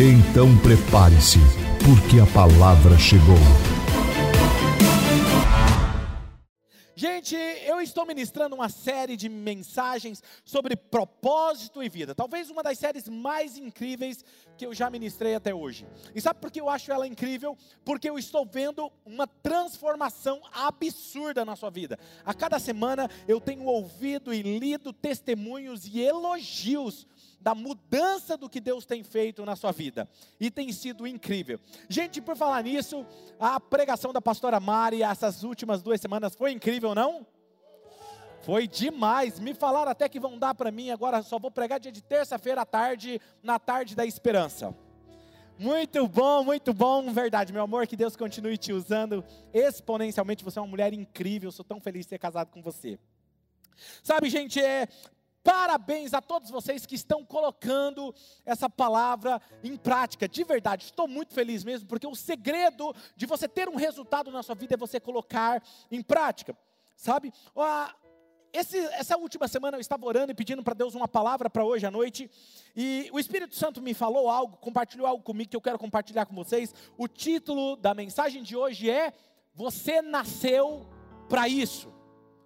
Então prepare-se, porque a palavra chegou. Gente, eu estou ministrando uma série de mensagens sobre propósito e vida. Talvez uma das séries mais incríveis que eu já ministrei até hoje. E sabe por que eu acho ela incrível? Porque eu estou vendo uma transformação absurda na sua vida. A cada semana eu tenho ouvido e lido testemunhos e elogios da mudança do que Deus tem feito na sua vida. E tem sido incrível. Gente, por falar nisso, a pregação da pastora Mari essas últimas duas semanas foi incrível, não? Foi demais. Me falaram até que vão dar para mim agora, só vou pregar dia de terça-feira à tarde, na tarde da esperança. Muito bom, muito bom, verdade, meu amor, que Deus continue te usando exponencialmente. Você é uma mulher incrível, sou tão feliz de ser casado com você. Sabe, gente, é, Parabéns a todos vocês que estão colocando essa palavra em prática. De verdade, estou muito feliz mesmo, porque o segredo de você ter um resultado na sua vida é você colocar em prática. Sabe? Esse, essa última semana eu estava orando e pedindo para Deus uma palavra para hoje à noite, e o Espírito Santo me falou algo, compartilhou algo comigo que eu quero compartilhar com vocês. O título da mensagem de hoje é: Você nasceu para isso.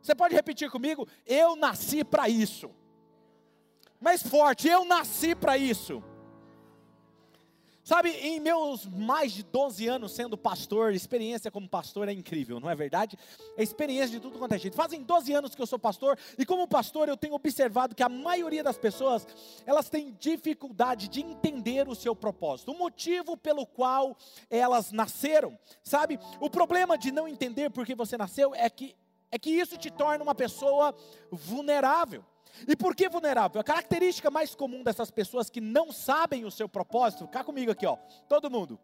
Você pode repetir comigo? Eu nasci para isso mais forte. Eu nasci para isso. Sabe, em meus mais de 12 anos sendo pastor, experiência como pastor é incrível, não é verdade? É experiência de tudo quanto é jeito. Fazem 12 anos que eu sou pastor e como pastor eu tenho observado que a maioria das pessoas, elas têm dificuldade de entender o seu propósito, o motivo pelo qual elas nasceram. Sabe? O problema de não entender por que você nasceu é que é que isso te torna uma pessoa vulnerável. E por que vulnerável? A característica mais comum dessas pessoas que não sabem o seu propósito, cá comigo aqui, ó, todo mundo.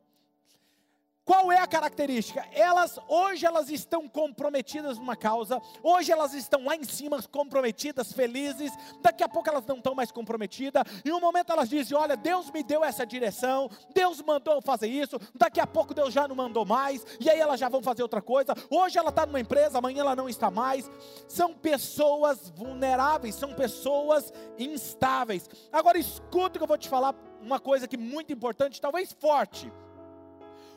Qual é a característica? Elas hoje elas estão comprometidas numa causa, hoje elas estão lá em cima comprometidas, felizes, daqui a pouco elas não estão mais comprometidas, e um momento elas dizem: "Olha, Deus me deu essa direção, Deus mandou fazer isso", daqui a pouco Deus já não mandou mais, e aí elas já vão fazer outra coisa. Hoje ela está numa empresa, amanhã ela não está mais. São pessoas vulneráveis, são pessoas instáveis. Agora escuta que eu vou te falar uma coisa que é muito importante, talvez forte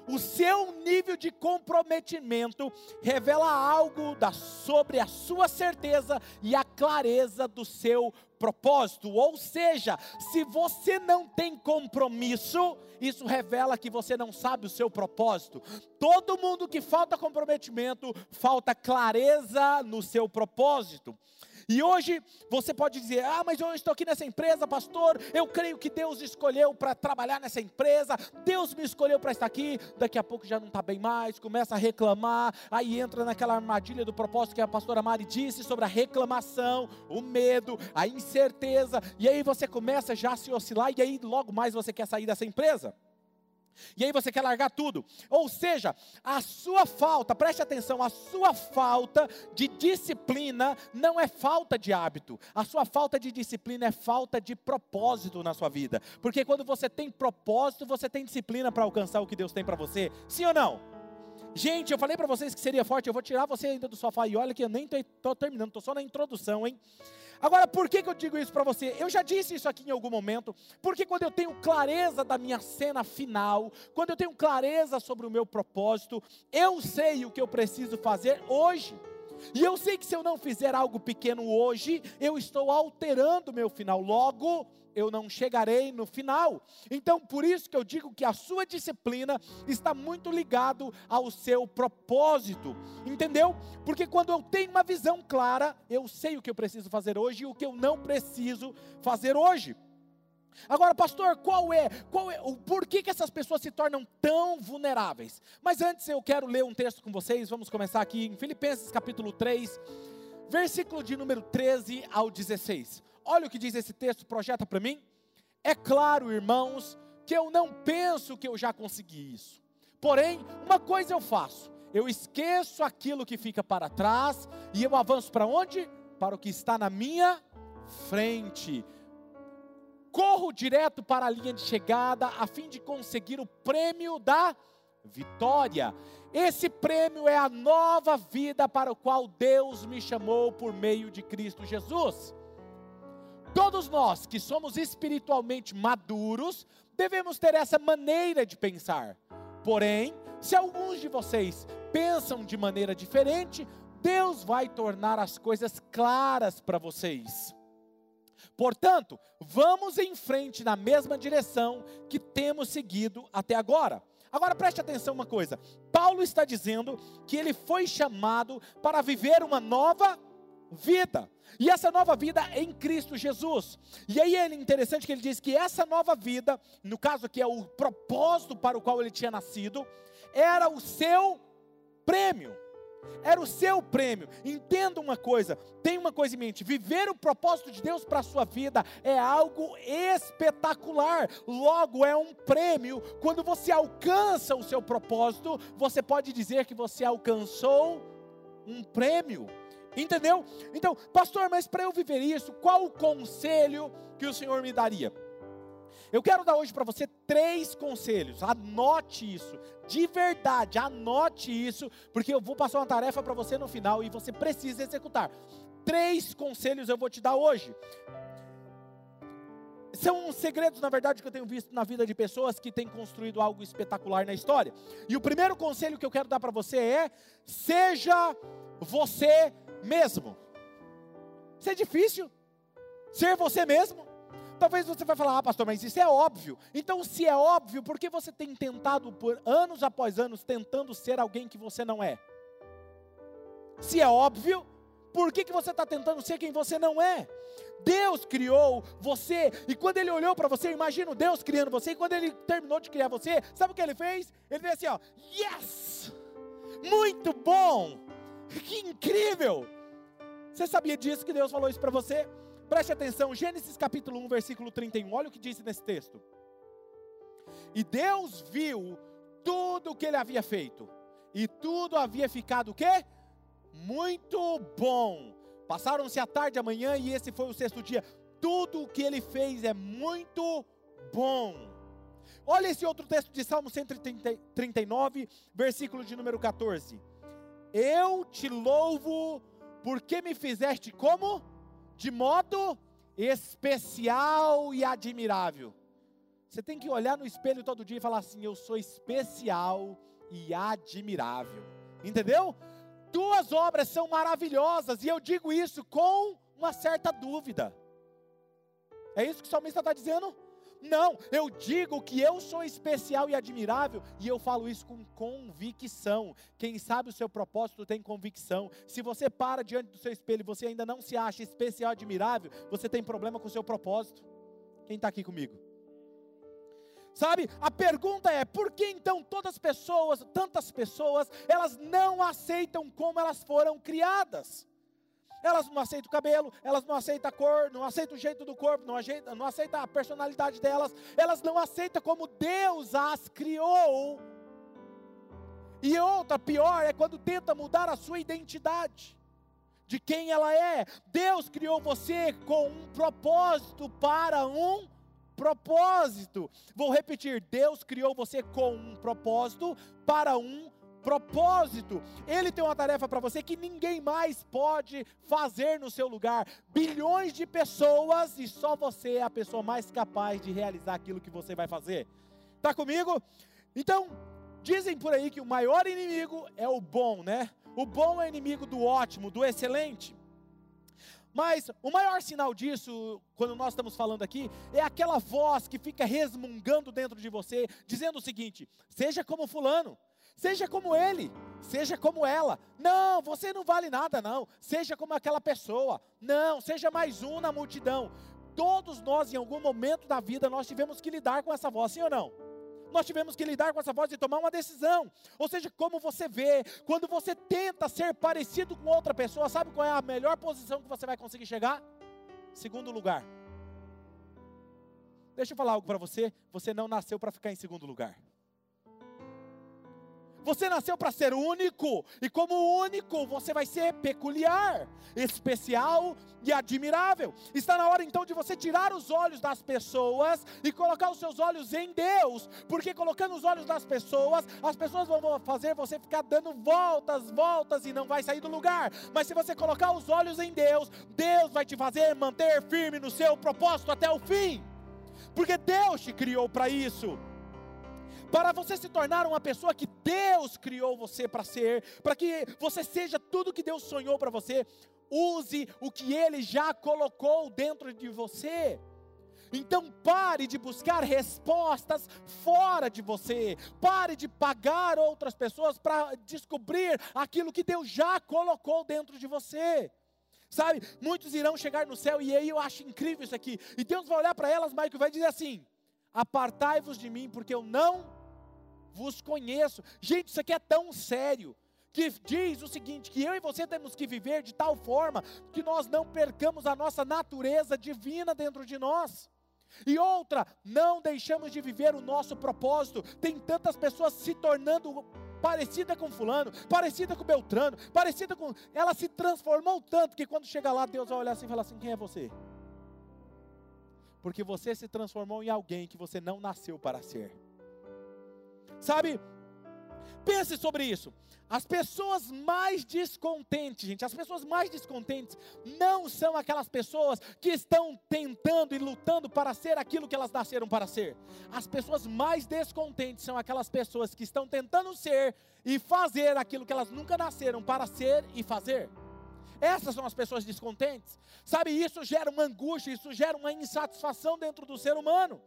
o seu nível de comprometimento revela algo da, sobre a sua certeza e a clareza do seu propósito. Ou seja, se você não tem compromisso, isso revela que você não sabe o seu propósito. Todo mundo que falta comprometimento, falta clareza no seu propósito. E hoje você pode dizer: Ah, mas eu estou aqui nessa empresa, pastor. Eu creio que Deus escolheu para trabalhar nessa empresa. Deus me escolheu para estar aqui. Daqui a pouco já não está bem mais, começa a reclamar. Aí entra naquela armadilha do propósito que a pastora Mari disse sobre a reclamação, o medo, a incerteza. E aí você começa já a se oscilar. E aí logo mais você quer sair dessa empresa. E aí você quer largar tudo. Ou seja, a sua falta, preste atenção, a sua falta de disciplina não é falta de hábito. A sua falta de disciplina é falta de propósito na sua vida. Porque quando você tem propósito, você tem disciplina para alcançar o que Deus tem para você. Sim ou não? Gente, eu falei para vocês que seria forte, eu vou tirar você ainda do sofá e olha que eu nem estou terminando, estou só na introdução, hein? Agora, por que, que eu digo isso para você? Eu já disse isso aqui em algum momento, porque quando eu tenho clareza da minha cena final, quando eu tenho clareza sobre o meu propósito, eu sei o que eu preciso fazer hoje. E eu sei que se eu não fizer algo pequeno hoje, eu estou alterando o meu final. Logo, eu não chegarei no final. Então, por isso que eu digo que a sua disciplina está muito ligado ao seu propósito. Entendeu? Porque quando eu tenho uma visão clara, eu sei o que eu preciso fazer hoje e o que eu não preciso fazer hoje. Agora, pastor, qual é, qual é, o porquê que essas pessoas se tornam tão vulneráveis? Mas antes eu quero ler um texto com vocês. Vamos começar aqui em Filipenses capítulo 3, versículo de número 13 ao 16. Olha o que diz esse texto, projeta para mim. É claro, irmãos, porque eu não penso que eu já consegui isso. Porém, uma coisa eu faço: eu esqueço aquilo que fica para trás e eu avanço para onde? Para o que está na minha frente. Corro direto para a linha de chegada a fim de conseguir o prêmio da vitória. Esse prêmio é a nova vida para o qual Deus me chamou por meio de Cristo Jesus. Todos nós que somos espiritualmente maduros, devemos ter essa maneira de pensar. Porém, se alguns de vocês pensam de maneira diferente, Deus vai tornar as coisas claras para vocês. Portanto, vamos em frente na mesma direção que temos seguido até agora. Agora preste atenção uma coisa. Paulo está dizendo que ele foi chamado para viver uma nova vida. E essa nova vida é em Cristo Jesus. E aí é interessante que ele diz que essa nova vida, no caso aqui é o propósito para o qual ele tinha nascido, era o seu prêmio. Era o seu prêmio. Entenda uma coisa, tenha uma coisa em mente: viver o propósito de Deus para a sua vida é algo espetacular. Logo, é um prêmio. Quando você alcança o seu propósito, você pode dizer que você alcançou um prêmio. Entendeu? Então, pastor, mas para eu viver isso, qual o conselho que o Senhor me daria? Eu quero dar hoje para você três conselhos. Anote isso, de verdade, anote isso, porque eu vou passar uma tarefa para você no final e você precisa executar. Três conselhos eu vou te dar hoje. São segredos, na verdade, que eu tenho visto na vida de pessoas que têm construído algo espetacular na história. E o primeiro conselho que eu quero dar para você é: seja você mesmo. Isso é difícil. Ser você mesmo. Talvez você vai falar, ah, pastor, mas isso é óbvio. Então, se é óbvio, por que você tem tentado por anos após anos tentando ser alguém que você não é? Se é óbvio, por que, que você está tentando ser quem você não é? Deus criou você, e quando Ele olhou para você, imagina Deus criando você, e quando Ele terminou de criar você, sabe o que Ele fez? Ele fez assim: ó, yes! Muito bom! Que incrível! Você sabia disso que Deus falou isso para você? Preste atenção, Gênesis capítulo 1, versículo 31. Olha o que diz nesse texto. E Deus viu tudo o que ele havia feito, e tudo havia ficado o quê? Muito bom. Passaram-se a tarde e a manhã, e esse foi o sexto dia. Tudo o que ele fez é muito bom. Olha esse outro texto de Salmo 139, versículo de número 14. Eu te louvo porque me fizeste como? De modo especial e admirável. Você tem que olhar no espelho todo dia e falar assim: Eu sou especial e admirável. Entendeu? Tuas obras são maravilhosas, e eu digo isso com uma certa dúvida. É isso que o salmista está dizendo? Não, eu digo que eu sou especial e admirável, e eu falo isso com convicção. Quem sabe o seu propósito tem convicção. Se você para diante do seu espelho e você ainda não se acha especial e admirável, você tem problema com o seu propósito. Quem está aqui comigo? Sabe, a pergunta é: por que então todas as pessoas, tantas pessoas, elas não aceitam como elas foram criadas? Elas não aceitam o cabelo, elas não aceitam a cor, não aceitam o jeito do corpo, não aceitam, não aceitam a personalidade delas, elas não aceitam como Deus as criou. E outra, pior, é quando tenta mudar a sua identidade, de quem ela é. Deus criou você com um propósito para um propósito. Vou repetir: Deus criou você com um propósito para um propósito. Ele tem uma tarefa para você que ninguém mais pode fazer no seu lugar. Bilhões de pessoas e só você é a pessoa mais capaz de realizar aquilo que você vai fazer. Tá comigo? Então, dizem por aí que o maior inimigo é o bom, né? O bom é inimigo do ótimo, do excelente. Mas o maior sinal disso, quando nós estamos falando aqui, é aquela voz que fica resmungando dentro de você, dizendo o seguinte: seja como Fulano, Seja como ele, seja como ela. Não, você não vale nada, não. Seja como aquela pessoa. Não, seja mais um na multidão. Todos nós, em algum momento da vida, nós tivemos que lidar com essa voz, sim ou não? Nós tivemos que lidar com essa voz e tomar uma decisão. Ou seja, como você vê, quando você tenta ser parecido com outra pessoa, sabe qual é a melhor posição que você vai conseguir chegar? Segundo lugar. deixa eu falar algo para você: você não nasceu para ficar em segundo lugar. Você nasceu para ser único, e como único, você vai ser peculiar, especial e admirável. Está na hora então de você tirar os olhos das pessoas e colocar os seus olhos em Deus, porque colocando os olhos das pessoas, as pessoas vão fazer você ficar dando voltas, voltas e não vai sair do lugar. Mas se você colocar os olhos em Deus, Deus vai te fazer manter firme no seu propósito até o fim, porque Deus te criou para isso para você se tornar uma pessoa que Deus criou você para ser, para que você seja tudo que Deus sonhou para você, use o que Ele já colocou dentro de você. Então pare de buscar respostas fora de você. Pare de pagar outras pessoas para descobrir aquilo que Deus já colocou dentro de você. Sabe, muitos irão chegar no céu e aí eu acho incrível isso aqui. E Deus vai olhar para elas, e vai dizer assim: Apartai-vos de mim, porque eu não vos conheço. Gente, isso aqui é tão sério que diz o seguinte: que eu e você temos que viver de tal forma que nós não percamos a nossa natureza divina dentro de nós. E outra, não deixamos de viver o nosso propósito. Tem tantas pessoas se tornando parecida com fulano, parecida com Beltrano, parecida com. Ela se transformou tanto que quando chega lá, Deus vai olhar assim e falar assim: quem é você? Porque você se transformou em alguém que você não nasceu para ser. Sabe? Pense sobre isso. As pessoas mais descontentes, gente, as pessoas mais descontentes não são aquelas pessoas que estão tentando e lutando para ser aquilo que elas nasceram para ser. As pessoas mais descontentes são aquelas pessoas que estão tentando ser e fazer aquilo que elas nunca nasceram para ser e fazer. Essas são as pessoas descontentes. Sabe, isso gera uma angústia, isso gera uma insatisfação dentro do ser humano.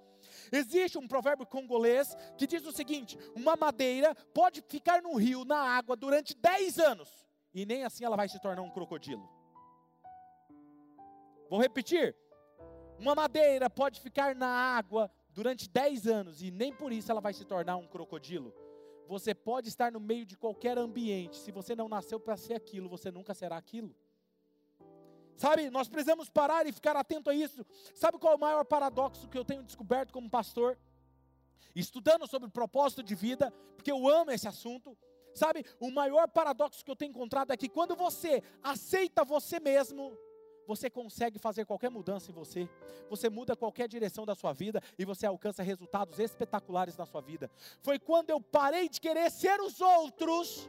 Existe um provérbio congolês que diz o seguinte: uma madeira pode ficar no rio, na água, durante 10 anos, e nem assim ela vai se tornar um crocodilo. Vou repetir: uma madeira pode ficar na água durante 10 anos, e nem por isso ela vai se tornar um crocodilo. Você pode estar no meio de qualquer ambiente, se você não nasceu para ser aquilo, você nunca será aquilo. Sabe, nós precisamos parar e ficar atento a isso. Sabe qual é o maior paradoxo que eu tenho descoberto como pastor? Estudando sobre o propósito de vida, porque eu amo esse assunto. Sabe, o maior paradoxo que eu tenho encontrado é que quando você aceita você mesmo, você consegue fazer qualquer mudança em você, você muda qualquer direção da sua vida e você alcança resultados espetaculares na sua vida. Foi quando eu parei de querer ser os outros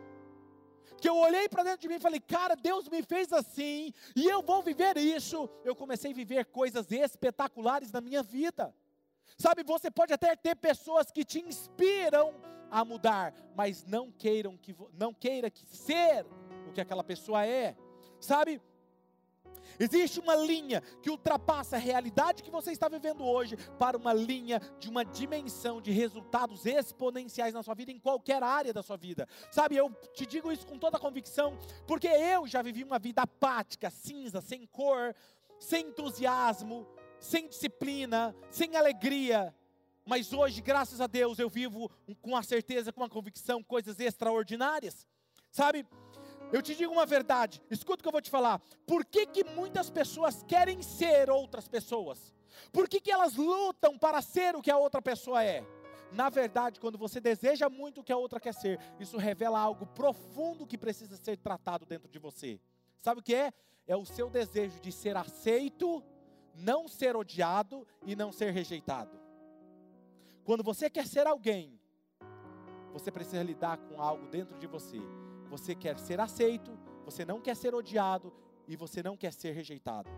que eu olhei para dentro de mim e falei, cara, Deus me fez assim, e eu vou viver isso. Eu comecei a viver coisas espetaculares na minha vida. Sabe, você pode até ter pessoas que te inspiram a mudar, mas não queiram que não queira que ser o que aquela pessoa é. Sabe? Existe uma linha que ultrapassa a realidade que você está vivendo hoje para uma linha de uma dimensão de resultados exponenciais na sua vida, em qualquer área da sua vida. Sabe, eu te digo isso com toda convicção, porque eu já vivi uma vida apática, cinza, sem cor, sem entusiasmo, sem disciplina, sem alegria. Mas hoje, graças a Deus, eu vivo com a certeza, com a convicção, coisas extraordinárias. Sabe? Eu te digo uma verdade, escuta o que eu vou te falar. Por que, que muitas pessoas querem ser outras pessoas? Por que, que elas lutam para ser o que a outra pessoa é? Na verdade, quando você deseja muito o que a outra quer ser, isso revela algo profundo que precisa ser tratado dentro de você. Sabe o que é? É o seu desejo de ser aceito, não ser odiado e não ser rejeitado. Quando você quer ser alguém, você precisa lidar com algo dentro de você você quer ser aceito, você não quer ser odiado e você não quer ser rejeitado.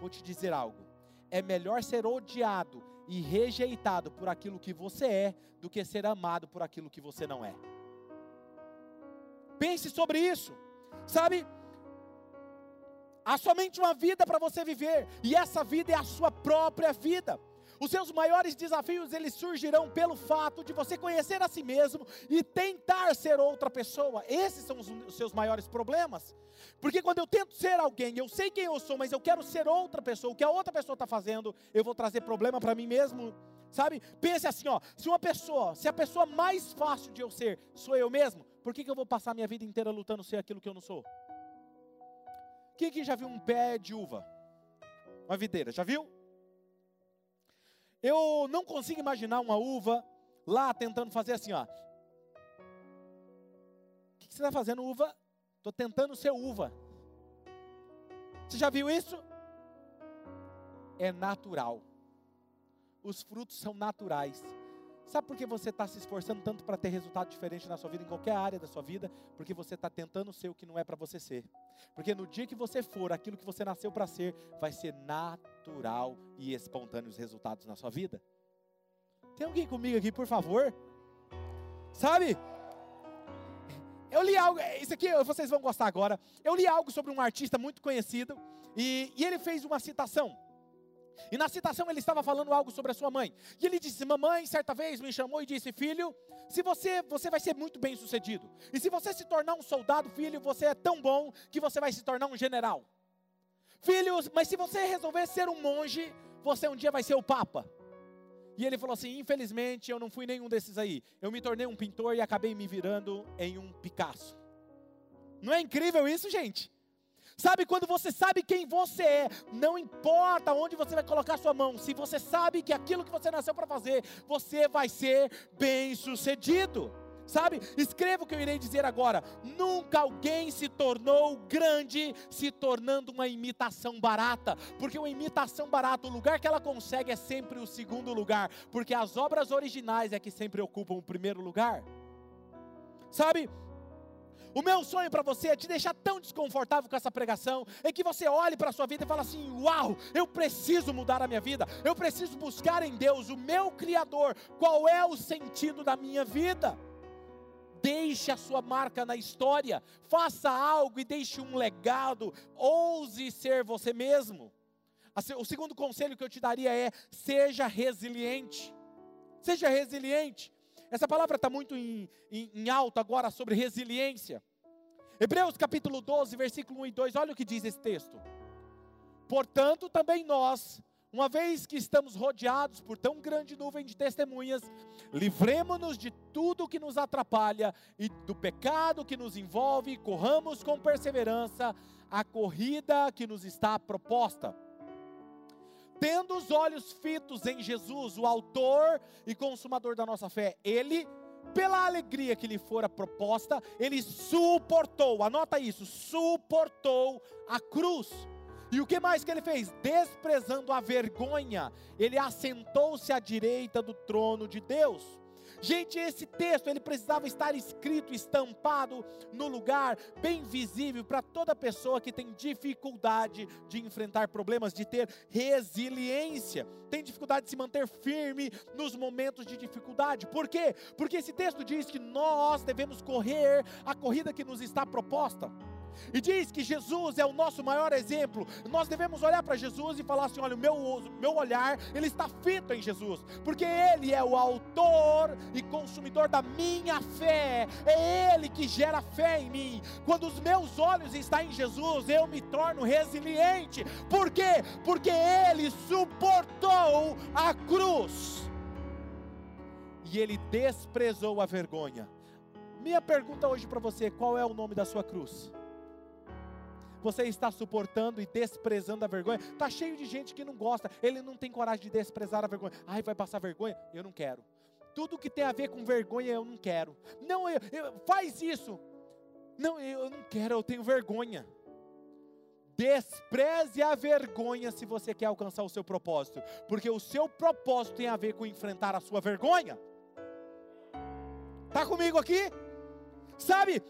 Vou te dizer algo: é melhor ser odiado e rejeitado por aquilo que você é do que ser amado por aquilo que você não é. Pense sobre isso, sabe? Há somente uma vida para você viver, e essa vida é a sua própria vida. Os seus maiores desafios eles surgirão pelo fato de você conhecer a si mesmo e tentar ser outra pessoa. Esses são os seus maiores problemas. Porque quando eu tento ser alguém, eu sei quem eu sou, mas eu quero ser outra pessoa. O que a outra pessoa está fazendo, eu vou trazer problema para mim mesmo. Sabe? Pense assim, ó. Se uma pessoa, se a pessoa mais fácil de eu ser sou eu mesmo, por que, que eu vou passar minha vida inteira lutando ser aquilo que eu não sou? Quem que já viu um pé de uva? Uma videira, já viu? Eu não consigo imaginar uma uva lá tentando fazer assim, ó. O que, você está fazendo, uva? Estou tentando ser uva. Você já viu isso? É natural. Os frutos são naturais. Sabe por que você está se esforçando tanto para ter resultado diferente na sua vida, em qualquer área da sua vida? Porque você está tentando ser o que não é para você ser. Porque no dia que você for aquilo que você nasceu para ser, vai ser natural e espontâneo os resultados na sua vida. Tem alguém comigo aqui, por favor? Sabe? Eu li algo, isso aqui vocês vão gostar agora. Eu li algo sobre um artista muito conhecido e, e ele fez uma citação. E na citação ele estava falando algo sobre a sua mãe. E ele disse: Mamãe, certa vez me chamou e disse: Filho, se você, você vai ser muito bem sucedido. E se você se tornar um soldado, filho, você é tão bom que você vai se tornar um general. Filhos, mas se você resolver ser um monge, você um dia vai ser o papa. E ele falou assim: Infelizmente eu não fui nenhum desses aí. Eu me tornei um pintor e acabei me virando em um Picasso. Não é incrível isso, gente? Sabe quando você sabe quem você é, não importa onde você vai colocar sua mão, se você sabe que aquilo que você nasceu para fazer, você vai ser bem-sucedido. Sabe? Escreva o que eu irei dizer agora. Nunca alguém se tornou grande se tornando uma imitação barata, porque uma imitação barata, o lugar que ela consegue é sempre o segundo lugar, porque as obras originais é que sempre ocupam o primeiro lugar. Sabe? O meu sonho para você é te deixar tão desconfortável com essa pregação, é que você olhe para a sua vida e fale assim: Uau, eu preciso mudar a minha vida, eu preciso buscar em Deus, o meu Criador, qual é o sentido da minha vida. Deixe a sua marca na história, faça algo e deixe um legado, ouse ser você mesmo. O segundo conselho que eu te daria é: seja resiliente. Seja resiliente. Essa palavra está muito em, em, em alta agora sobre resiliência. Hebreus capítulo 12, versículo 1 e 2, olha o que diz esse texto. Portanto, também nós, uma vez que estamos rodeados por tão grande nuvem de testemunhas, livremos-nos de tudo que nos atrapalha e do pecado que nos envolve, e corramos com perseverança a corrida que nos está proposta tendo os olhos fitos em Jesus, o autor e consumador da nossa fé, ele, pela alegria que lhe fora proposta, ele suportou, anota isso, suportou a cruz. E o que mais que ele fez? Desprezando a vergonha, ele assentou-se à direita do trono de Deus. Gente, esse texto ele precisava estar escrito, estampado no lugar bem visível para toda pessoa que tem dificuldade de enfrentar problemas, de ter resiliência, tem dificuldade de se manter firme nos momentos de dificuldade. Por quê? Porque esse texto diz que nós devemos correr a corrida que nos está proposta. E diz que Jesus é o nosso maior exemplo. Nós devemos olhar para Jesus e falar assim: olha, o meu, meu olhar, ele está fito em Jesus, porque Ele é o autor e consumidor da minha fé, é Ele que gera fé em mim. Quando os meus olhos estão em Jesus, eu me torno resiliente. Por quê? Porque Ele suportou a cruz e Ele desprezou a vergonha. Minha pergunta hoje para você: qual é o nome da sua cruz? Você está suportando e desprezando a vergonha. Está cheio de gente que não gosta, ele não tem coragem de desprezar a vergonha. Ai, vai passar vergonha? Eu não quero. Tudo que tem a ver com vergonha, eu não quero. Não, eu, eu, faz isso. Não, eu não quero, eu tenho vergonha. Despreze a vergonha se você quer alcançar o seu propósito, porque o seu propósito tem a ver com enfrentar a sua vergonha. Está comigo aqui? Sabe,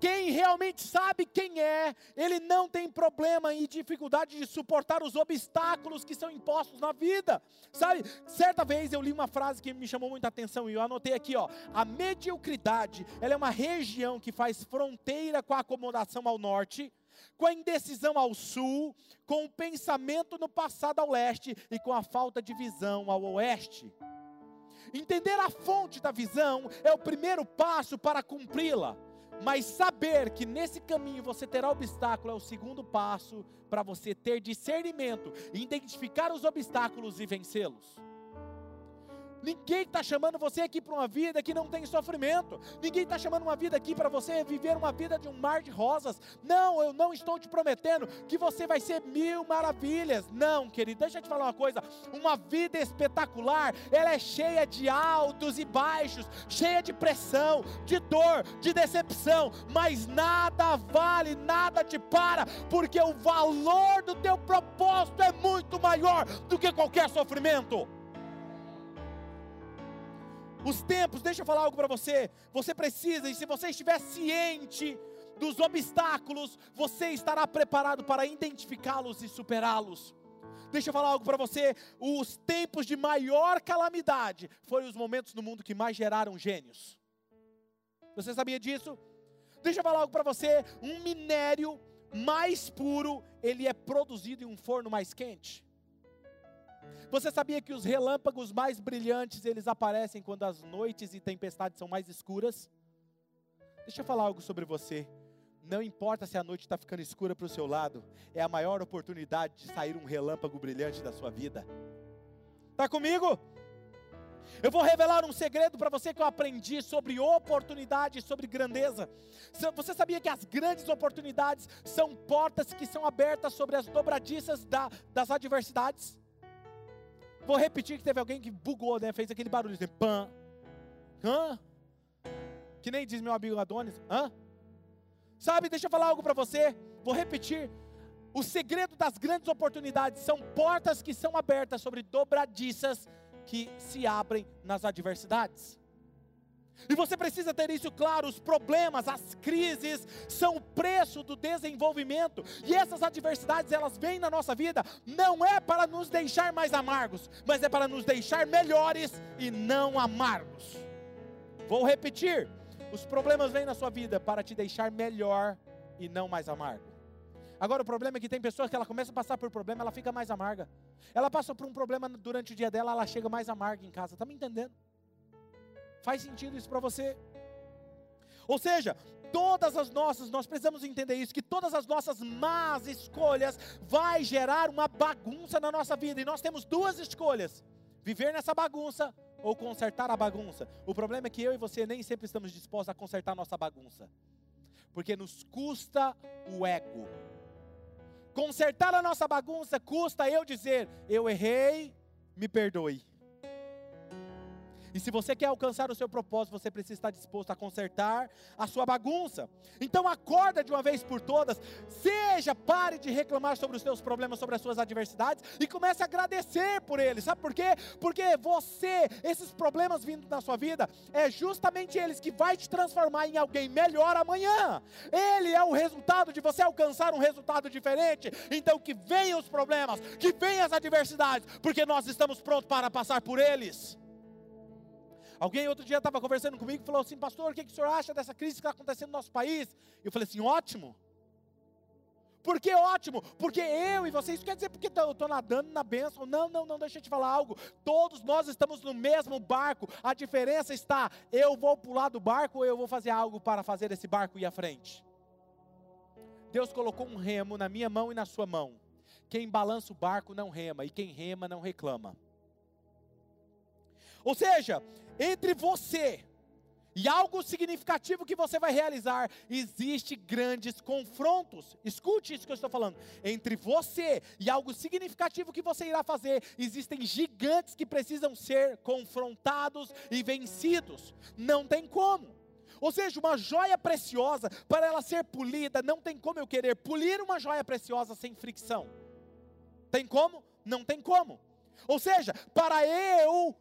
quem realmente sabe quem é, ele não tem problema e dificuldade de suportar os obstáculos que são impostos na vida. Sabe, certa vez eu li uma frase que me chamou muita atenção e eu anotei aqui, ó. A mediocridade, ela é uma região que faz fronteira com a acomodação ao norte, com a indecisão ao sul, com o pensamento no passado ao leste e com a falta de visão ao oeste. Entender a fonte da visão é o primeiro passo para cumpri-la. Mas saber que nesse caminho você terá obstáculo é o segundo passo para você ter discernimento, identificar os obstáculos e vencê-los. Ninguém está chamando você aqui para uma vida que não tem sofrimento. Ninguém está chamando uma vida aqui para você viver uma vida de um mar de rosas. Não, eu não estou te prometendo que você vai ser mil maravilhas. Não, querido, deixa eu te falar uma coisa. Uma vida espetacular, ela é cheia de altos e baixos, cheia de pressão, de dor, de decepção. Mas nada vale, nada te para, porque o valor do teu propósito é muito maior do que qualquer sofrimento. Os tempos, deixa eu falar algo para você. Você precisa, e se você estiver ciente dos obstáculos, você estará preparado para identificá-los e superá-los. Deixa eu falar algo para você. Os tempos de maior calamidade foram os momentos no mundo que mais geraram gênios. Você sabia disso? Deixa eu falar algo para você. Um minério mais puro, ele é produzido em um forno mais quente. Você sabia que os relâmpagos mais brilhantes, eles aparecem quando as noites e tempestades são mais escuras? Deixa eu falar algo sobre você. Não importa se a noite está ficando escura para o seu lado, é a maior oportunidade de sair um relâmpago brilhante da sua vida. Está comigo? Eu vou revelar um segredo para você que eu aprendi sobre oportunidade, sobre grandeza. Você sabia que as grandes oportunidades são portas que são abertas sobre as dobradiças da, das adversidades? Vou repetir que teve alguém que bugou, né? Fez aquele barulho assim, pã. Hã? Que nem diz meu amigo Adonis, hã? Sabe, deixa eu falar algo para você. Vou repetir. O segredo das grandes oportunidades são portas que são abertas sobre dobradiças que se abrem nas adversidades. E você precisa ter isso claro: os problemas, as crises são o preço do desenvolvimento. E essas adversidades, elas vêm na nossa vida, não é para nos deixar mais amargos, mas é para nos deixar melhores e não amargos. Vou repetir: os problemas vêm na sua vida para te deixar melhor e não mais amargo. Agora o problema é que tem pessoas que ela começa a passar por problema, ela fica mais amarga. Ela passa por um problema durante o dia dela, ela chega mais amarga em casa. Tá me entendendo? Faz sentido isso para você? Ou seja, todas as nossas, nós precisamos entender isso, que todas as nossas más escolhas vai gerar uma bagunça na nossa vida. E nós temos duas escolhas: viver nessa bagunça ou consertar a bagunça. O problema é que eu e você nem sempre estamos dispostos a consertar a nossa bagunça. Porque nos custa o ego. Consertar a nossa bagunça custa eu dizer: eu errei, me perdoe. E se você quer alcançar o seu propósito, você precisa estar disposto a consertar a sua bagunça. Então acorda de uma vez por todas, seja, pare de reclamar sobre os seus problemas, sobre as suas adversidades e comece a agradecer por eles. Sabe por quê? Porque você, esses problemas vindo na sua vida, é justamente eles que vai te transformar em alguém melhor amanhã. Ele é o resultado de você alcançar um resultado diferente. Então que venham os problemas, que venham as adversidades, porque nós estamos prontos para passar por eles. Alguém outro dia estava conversando comigo e falou assim: Pastor, o que, que o senhor acha dessa crise que está acontecendo no nosso país? Eu falei assim: ótimo. Por que ótimo? Porque eu e você, isso quer dizer porque eu estou nadando na bênção. Não, não, não, deixa eu te falar algo. Todos nós estamos no mesmo barco. A diferença está: eu vou pular do barco ou eu vou fazer algo para fazer esse barco ir à frente. Deus colocou um remo na minha mão e na sua mão. Quem balança o barco não rema, e quem rema não reclama. Ou seja, entre você e algo significativo que você vai realizar, existe grandes confrontos. Escute isso que eu estou falando. Entre você e algo significativo que você irá fazer, existem gigantes que precisam ser confrontados e vencidos. Não tem como. Ou seja, uma joia preciosa, para ela ser polida, não tem como eu querer polir uma joia preciosa sem fricção. Tem como? Não tem como. Ou seja, para eu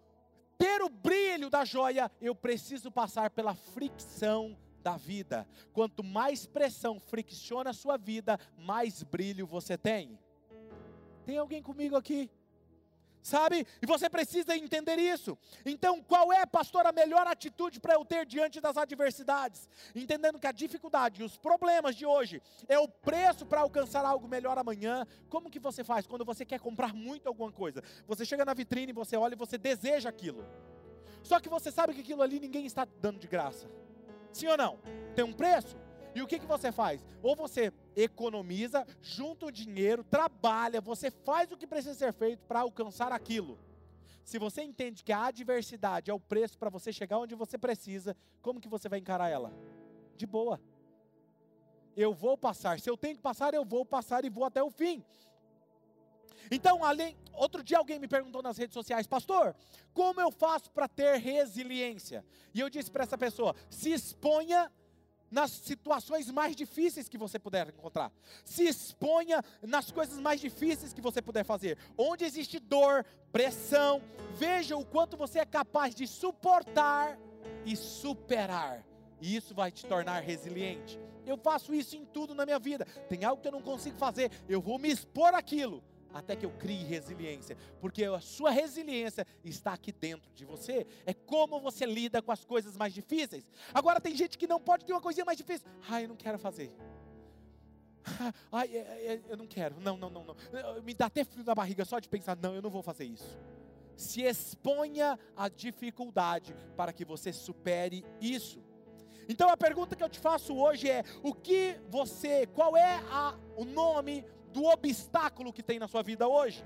ter o brilho da joia, eu preciso passar pela fricção da vida. Quanto mais pressão fricciona a sua vida, mais brilho você tem. Tem alguém comigo aqui? Sabe? E você precisa entender isso. Então, qual é, pastor, a melhor atitude para eu ter diante das adversidades? Entendendo que a dificuldade e os problemas de hoje é o preço para alcançar algo melhor amanhã. Como que você faz quando você quer comprar muito alguma coisa? Você chega na vitrine, você olha e você deseja aquilo. Só que você sabe que aquilo ali ninguém está dando de graça. Sim ou não? Tem um preço? E o que, que você faz? Ou você economiza, junta o dinheiro, trabalha, você faz o que precisa ser feito para alcançar aquilo. se você entende que a adversidade é o preço para você chegar onde você precisa, como que você vai encarar ela? De boa. Eu vou passar. Se eu tenho que passar, eu vou passar e vou até o fim. Então, além, outro dia alguém me perguntou nas redes sociais, pastor, como eu faço para ter resiliência? E eu disse para essa pessoa: se exponha nas situações mais difíceis que você puder encontrar. Se exponha nas coisas mais difíceis que você puder fazer. Onde existe dor, pressão, veja o quanto você é capaz de suportar e superar. E isso vai te tornar resiliente. Eu faço isso em tudo na minha vida. Tem algo que eu não consigo fazer, eu vou me expor aquilo até que eu crie resiliência, porque a sua resiliência está aqui dentro de você. É como você lida com as coisas mais difíceis. Agora tem gente que não pode ter uma coisinha mais difícil. Ai, eu não quero fazer. Ai, é, é, eu não quero. Não, não, não, não. Me dá até frio na barriga só de pensar, não, eu não vou fazer isso. Se exponha à dificuldade para que você supere isso. Então a pergunta que eu te faço hoje é: o que você, qual é a, o nome do obstáculo que tem na sua vida hoje.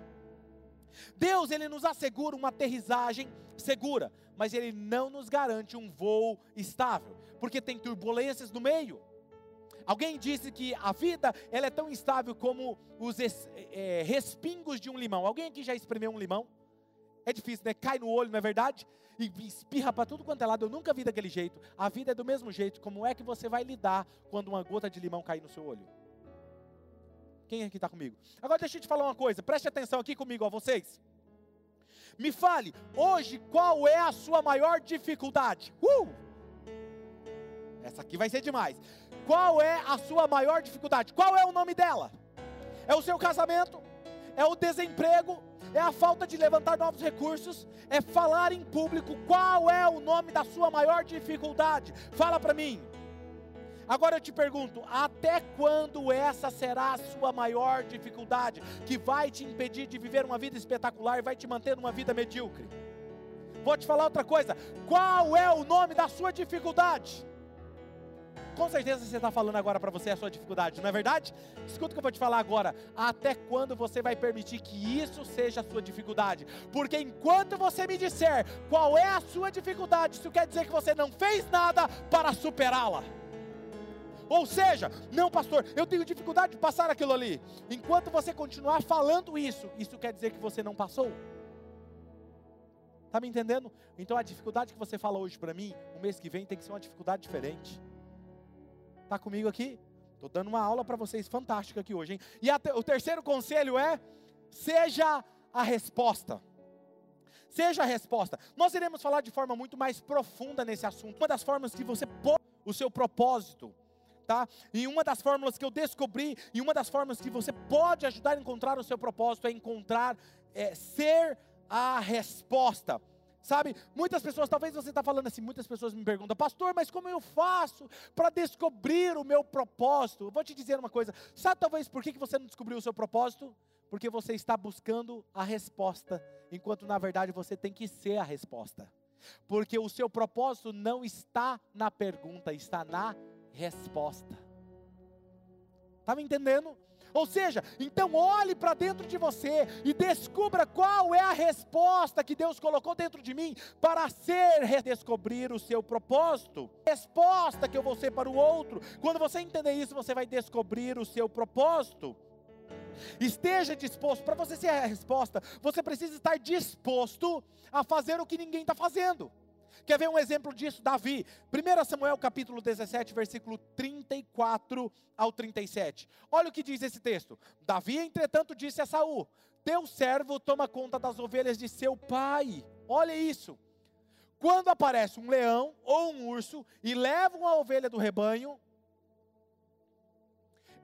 Deus, ele nos assegura uma aterrissagem segura, mas ele não nos garante um voo estável, porque tem turbulências no meio. Alguém disse que a vida ela é tão instável como os é, respingos de um limão. Alguém aqui já espremeu um limão? É difícil, né? Cai no olho, não é verdade? E espirra para tudo quanto é lado. Eu nunca vi daquele jeito. A vida é do mesmo jeito. Como é que você vai lidar quando uma gota de limão cair no seu olho? Quem aqui está comigo? Agora deixa eu te falar uma coisa, preste atenção aqui comigo, a vocês. Me fale, hoje, qual é a sua maior dificuldade? Uh! Essa aqui vai ser demais. Qual é a sua maior dificuldade? Qual é o nome dela? É o seu casamento? É o desemprego? É a falta de levantar novos recursos? É falar em público? Qual é o nome da sua maior dificuldade? Fala para mim. Agora eu te pergunto: até quando essa será a sua maior dificuldade, que vai te impedir de viver uma vida espetacular e vai te manter numa vida medíocre? Vou te falar outra coisa: qual é o nome da sua dificuldade? Com certeza você está falando agora para você a sua dificuldade, não é verdade? Escuta o que eu vou te falar agora. Até quando você vai permitir que isso seja a sua dificuldade? Porque enquanto você me disser qual é a sua dificuldade, isso quer dizer que você não fez nada para superá-la. Ou seja, não, pastor, eu tenho dificuldade de passar aquilo ali. Enquanto você continuar falando isso, isso quer dizer que você não passou. Está me entendendo? Então a dificuldade que você fala hoje para mim, o mês que vem tem que ser uma dificuldade diferente. Está comigo aqui? Estou dando uma aula para vocês fantástica aqui hoje, hein? E o terceiro conselho é: seja a resposta. Seja a resposta. Nós iremos falar de forma muito mais profunda nesse assunto. Uma das formas que você pode o seu propósito tá? E uma das fórmulas que eu descobri, e uma das formas que você pode ajudar a encontrar o seu propósito é encontrar, é, ser a resposta. Sabe, muitas pessoas, talvez você está falando assim, muitas pessoas me perguntam, pastor, mas como eu faço para descobrir o meu propósito? Eu vou te dizer uma coisa, sabe talvez por que você não descobriu o seu propósito? Porque você está buscando a resposta, enquanto na verdade você tem que ser a resposta. Porque o seu propósito não está na pergunta, está na resposta. Está me entendendo? Ou seja, então olhe para dentro de você e descubra qual é a resposta que Deus colocou dentro de mim para ser redescobrir o seu propósito. Resposta que eu vou ser para o outro. Quando você entender isso, você vai descobrir o seu propósito. Esteja disposto, para você ser a resposta, você precisa estar disposto a fazer o que ninguém está fazendo. Quer ver um exemplo disso? Davi. 1 Samuel capítulo 17, versículo 34 ao 37. Olha o que diz esse texto. Davi, entretanto, disse a Saul: Teu servo toma conta das ovelhas de seu pai. Olha isso. Quando aparece um leão ou um urso e levam a ovelha do rebanho,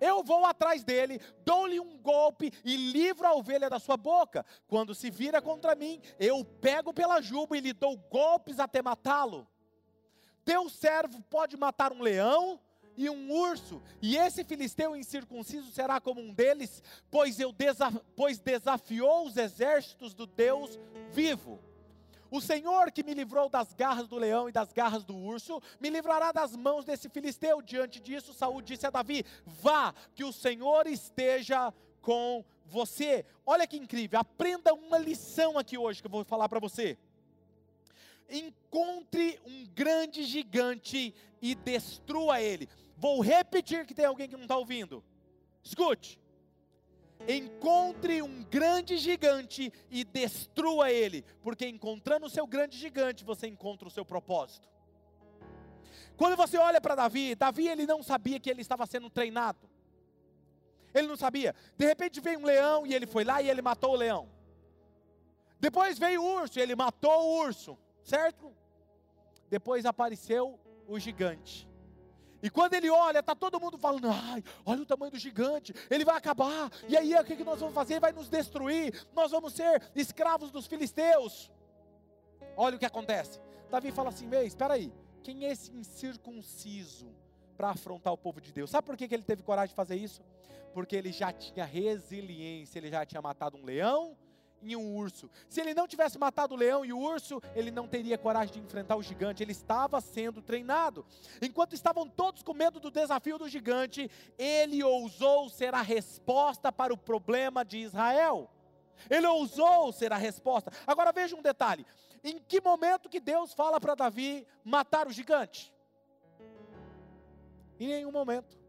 eu vou atrás dele, dou-lhe um golpe e livro a ovelha da sua boca. Quando se vira contra mim, eu pego pela juba e lhe dou golpes até matá-lo. Teu servo pode matar um leão e um urso, e esse filisteu incircunciso será como um deles, pois, eu desaf pois desafiou os exércitos do Deus vivo. O Senhor que me livrou das garras do leão e das garras do urso, me livrará das mãos desse filisteu. Diante disso, Saul disse a Davi: Vá, que o Senhor esteja com você, olha que incrível, aprenda uma lição aqui hoje que eu vou falar para você. Encontre um grande gigante e destrua ele. Vou repetir que tem alguém que não está ouvindo. Escute. Encontre um grande gigante e destrua ele, porque encontrando o seu grande gigante, você encontra o seu propósito. Quando você olha para Davi, Davi ele não sabia que ele estava sendo treinado. Ele não sabia. De repente veio um leão e ele foi lá e ele matou o leão. Depois veio o urso e ele matou o urso, certo? Depois apareceu o gigante. E quando ele olha, está todo mundo falando: ai, olha o tamanho do gigante, ele vai acabar. E aí o que, que nós vamos fazer? Ele vai nos destruir. Nós vamos ser escravos dos filisteus. Olha o que acontece. Davi fala assim: Ei, espera aí, quem é esse incircunciso para afrontar o povo de Deus? Sabe por que, que ele teve coragem de fazer isso? Porque ele já tinha resiliência, ele já tinha matado um leão, em um urso. Se ele não tivesse matado o leão e o urso, ele não teria coragem de enfrentar o gigante. Ele estava sendo treinado. Enquanto estavam todos com medo do desafio do gigante, ele ousou ser a resposta para o problema de Israel. Ele ousou ser a resposta. Agora veja um detalhe: em que momento que Deus fala para Davi matar o gigante? Em nenhum momento.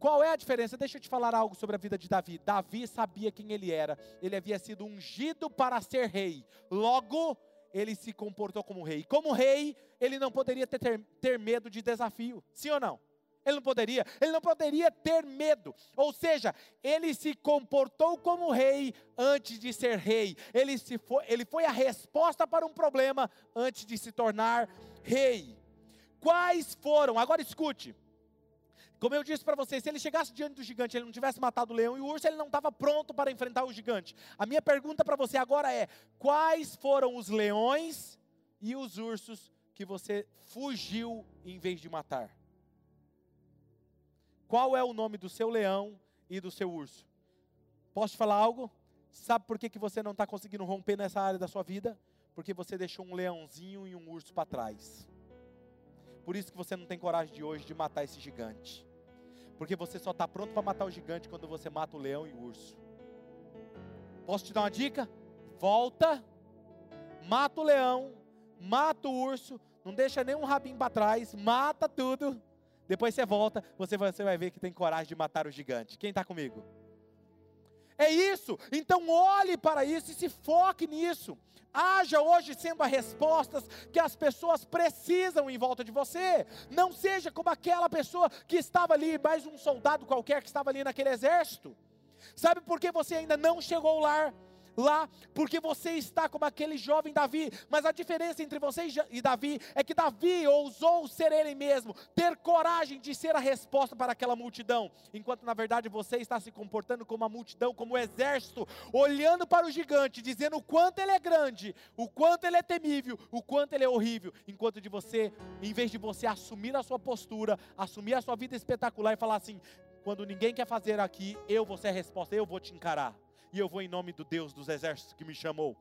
Qual é a diferença? Deixa eu te falar algo sobre a vida de Davi. Davi sabia quem ele era. Ele havia sido ungido para ser rei. Logo, ele se comportou como rei. Como rei, ele não poderia ter, ter, ter medo de desafio. Sim ou não? Ele não poderia, ele não poderia ter medo. Ou seja, ele se comportou como rei antes de ser rei. Ele, se foi, ele foi a resposta para um problema antes de se tornar rei. Quais foram? Agora escute. Como eu disse para vocês, se ele chegasse diante do gigante, ele não tivesse matado o leão e o urso, ele não estava pronto para enfrentar o gigante. A minha pergunta para você agora é: quais foram os leões e os ursos que você fugiu em vez de matar? Qual é o nome do seu leão e do seu urso? Posso te falar algo? Sabe por que, que você não está conseguindo romper nessa área da sua vida? Porque você deixou um leãozinho e um urso para trás. Por isso que você não tem coragem de hoje de matar esse gigante. Porque você só está pronto para matar o gigante quando você mata o leão e o urso. Posso te dar uma dica? Volta, mata o leão, mata o urso, não deixa nenhum rabinho para trás, mata tudo. Depois você volta, você vai, ver que tem coragem de matar o gigante. Quem está comigo? É isso. Então olhe para isso e se foque nisso. Haja hoje sendo as respostas que as pessoas precisam em volta de você. Não seja como aquela pessoa que estava ali, mais um soldado qualquer que estava ali naquele exército. Sabe por que você ainda não chegou lá? Lá, porque você está como aquele jovem Davi. Mas a diferença entre você e Davi é que Davi ousou ser ele mesmo, ter coragem de ser a resposta para aquela multidão, enquanto na verdade você está se comportando como a multidão, como o exército, olhando para o gigante, dizendo o quanto ele é grande, o quanto ele é temível, o quanto ele é horrível, enquanto de você, em vez de você assumir a sua postura, assumir a sua vida espetacular e falar assim: quando ninguém quer fazer aqui, eu vou ser a resposta, eu vou te encarar e eu vou em nome do Deus dos exércitos que me chamou.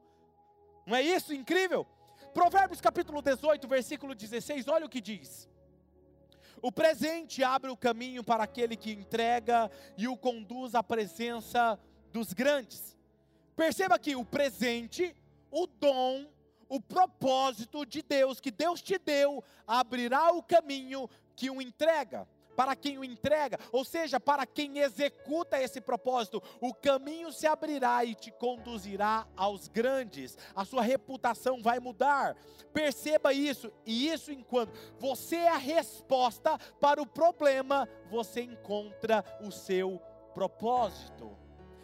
Não é isso incrível? Provérbios capítulo 18, versículo 16, olha o que diz. O presente abre o caminho para aquele que entrega e o conduz à presença dos grandes. Perceba que o presente, o dom, o propósito de Deus, que Deus te deu, abrirá o caminho que o entrega para quem o entrega, ou seja, para quem executa esse propósito, o caminho se abrirá e te conduzirá aos grandes, a sua reputação vai mudar. Perceba isso, e isso enquanto você é a resposta para o problema, você encontra o seu propósito.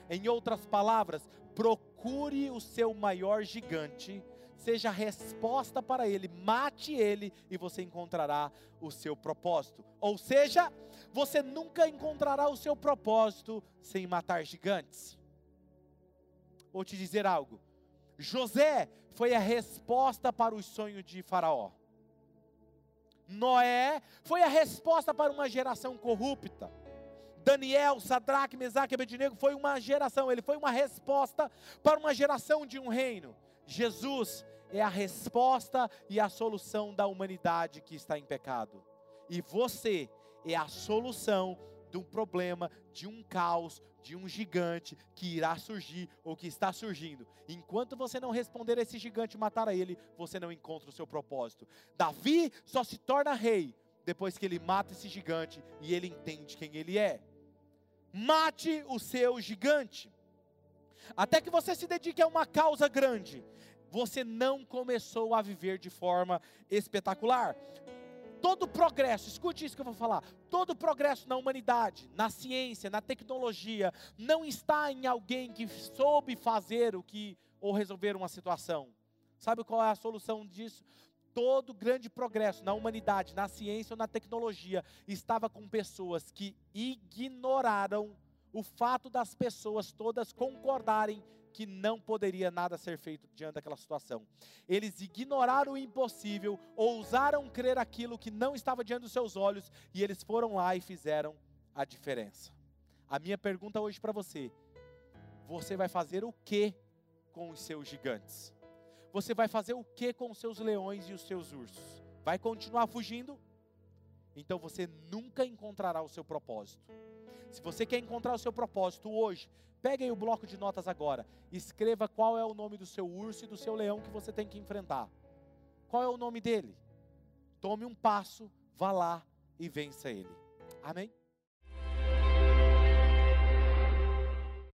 Em outras palavras, procure o seu maior gigante seja a resposta para ele, mate ele e você encontrará o seu propósito. Ou seja, você nunca encontrará o seu propósito sem matar gigantes. Vou te dizer algo. José foi a resposta para o sonho de Faraó. Noé foi a resposta para uma geração corrupta. Daniel, Sadraque, Mesaque e Abednego foi uma geração, ele foi uma resposta para uma geração de um reino. Jesus é a resposta e a solução da humanidade que está em pecado. E você é a solução de um problema, de um caos, de um gigante que irá surgir ou que está surgindo. Enquanto você não responder a esse gigante e matar a ele, você não encontra o seu propósito. Davi só se torna rei depois que ele mata esse gigante e ele entende quem ele é. Mate o seu gigante. Até que você se dedique a uma causa grande, você não começou a viver de forma espetacular. Todo progresso, escute isso que eu vou falar. Todo progresso na humanidade, na ciência, na tecnologia, não está em alguém que soube fazer o que ou resolver uma situação. Sabe qual é a solução disso? Todo grande progresso na humanidade, na ciência ou na tecnologia estava com pessoas que ignoraram o fato das pessoas todas concordarem que não poderia nada ser feito diante daquela situação. Eles ignoraram o impossível, ousaram crer aquilo que não estava diante dos seus olhos e eles foram lá e fizeram a diferença. A minha pergunta hoje para você: você vai fazer o que com os seus gigantes? Você vai fazer o que com os seus leões e os seus ursos? Vai continuar fugindo? Então você nunca encontrará o seu propósito. Se você quer encontrar o seu propósito hoje, pegue aí o bloco de notas agora. Escreva qual é o nome do seu urso e do seu leão que você tem que enfrentar. Qual é o nome dele? Tome um passo, vá lá e vença ele. Amém?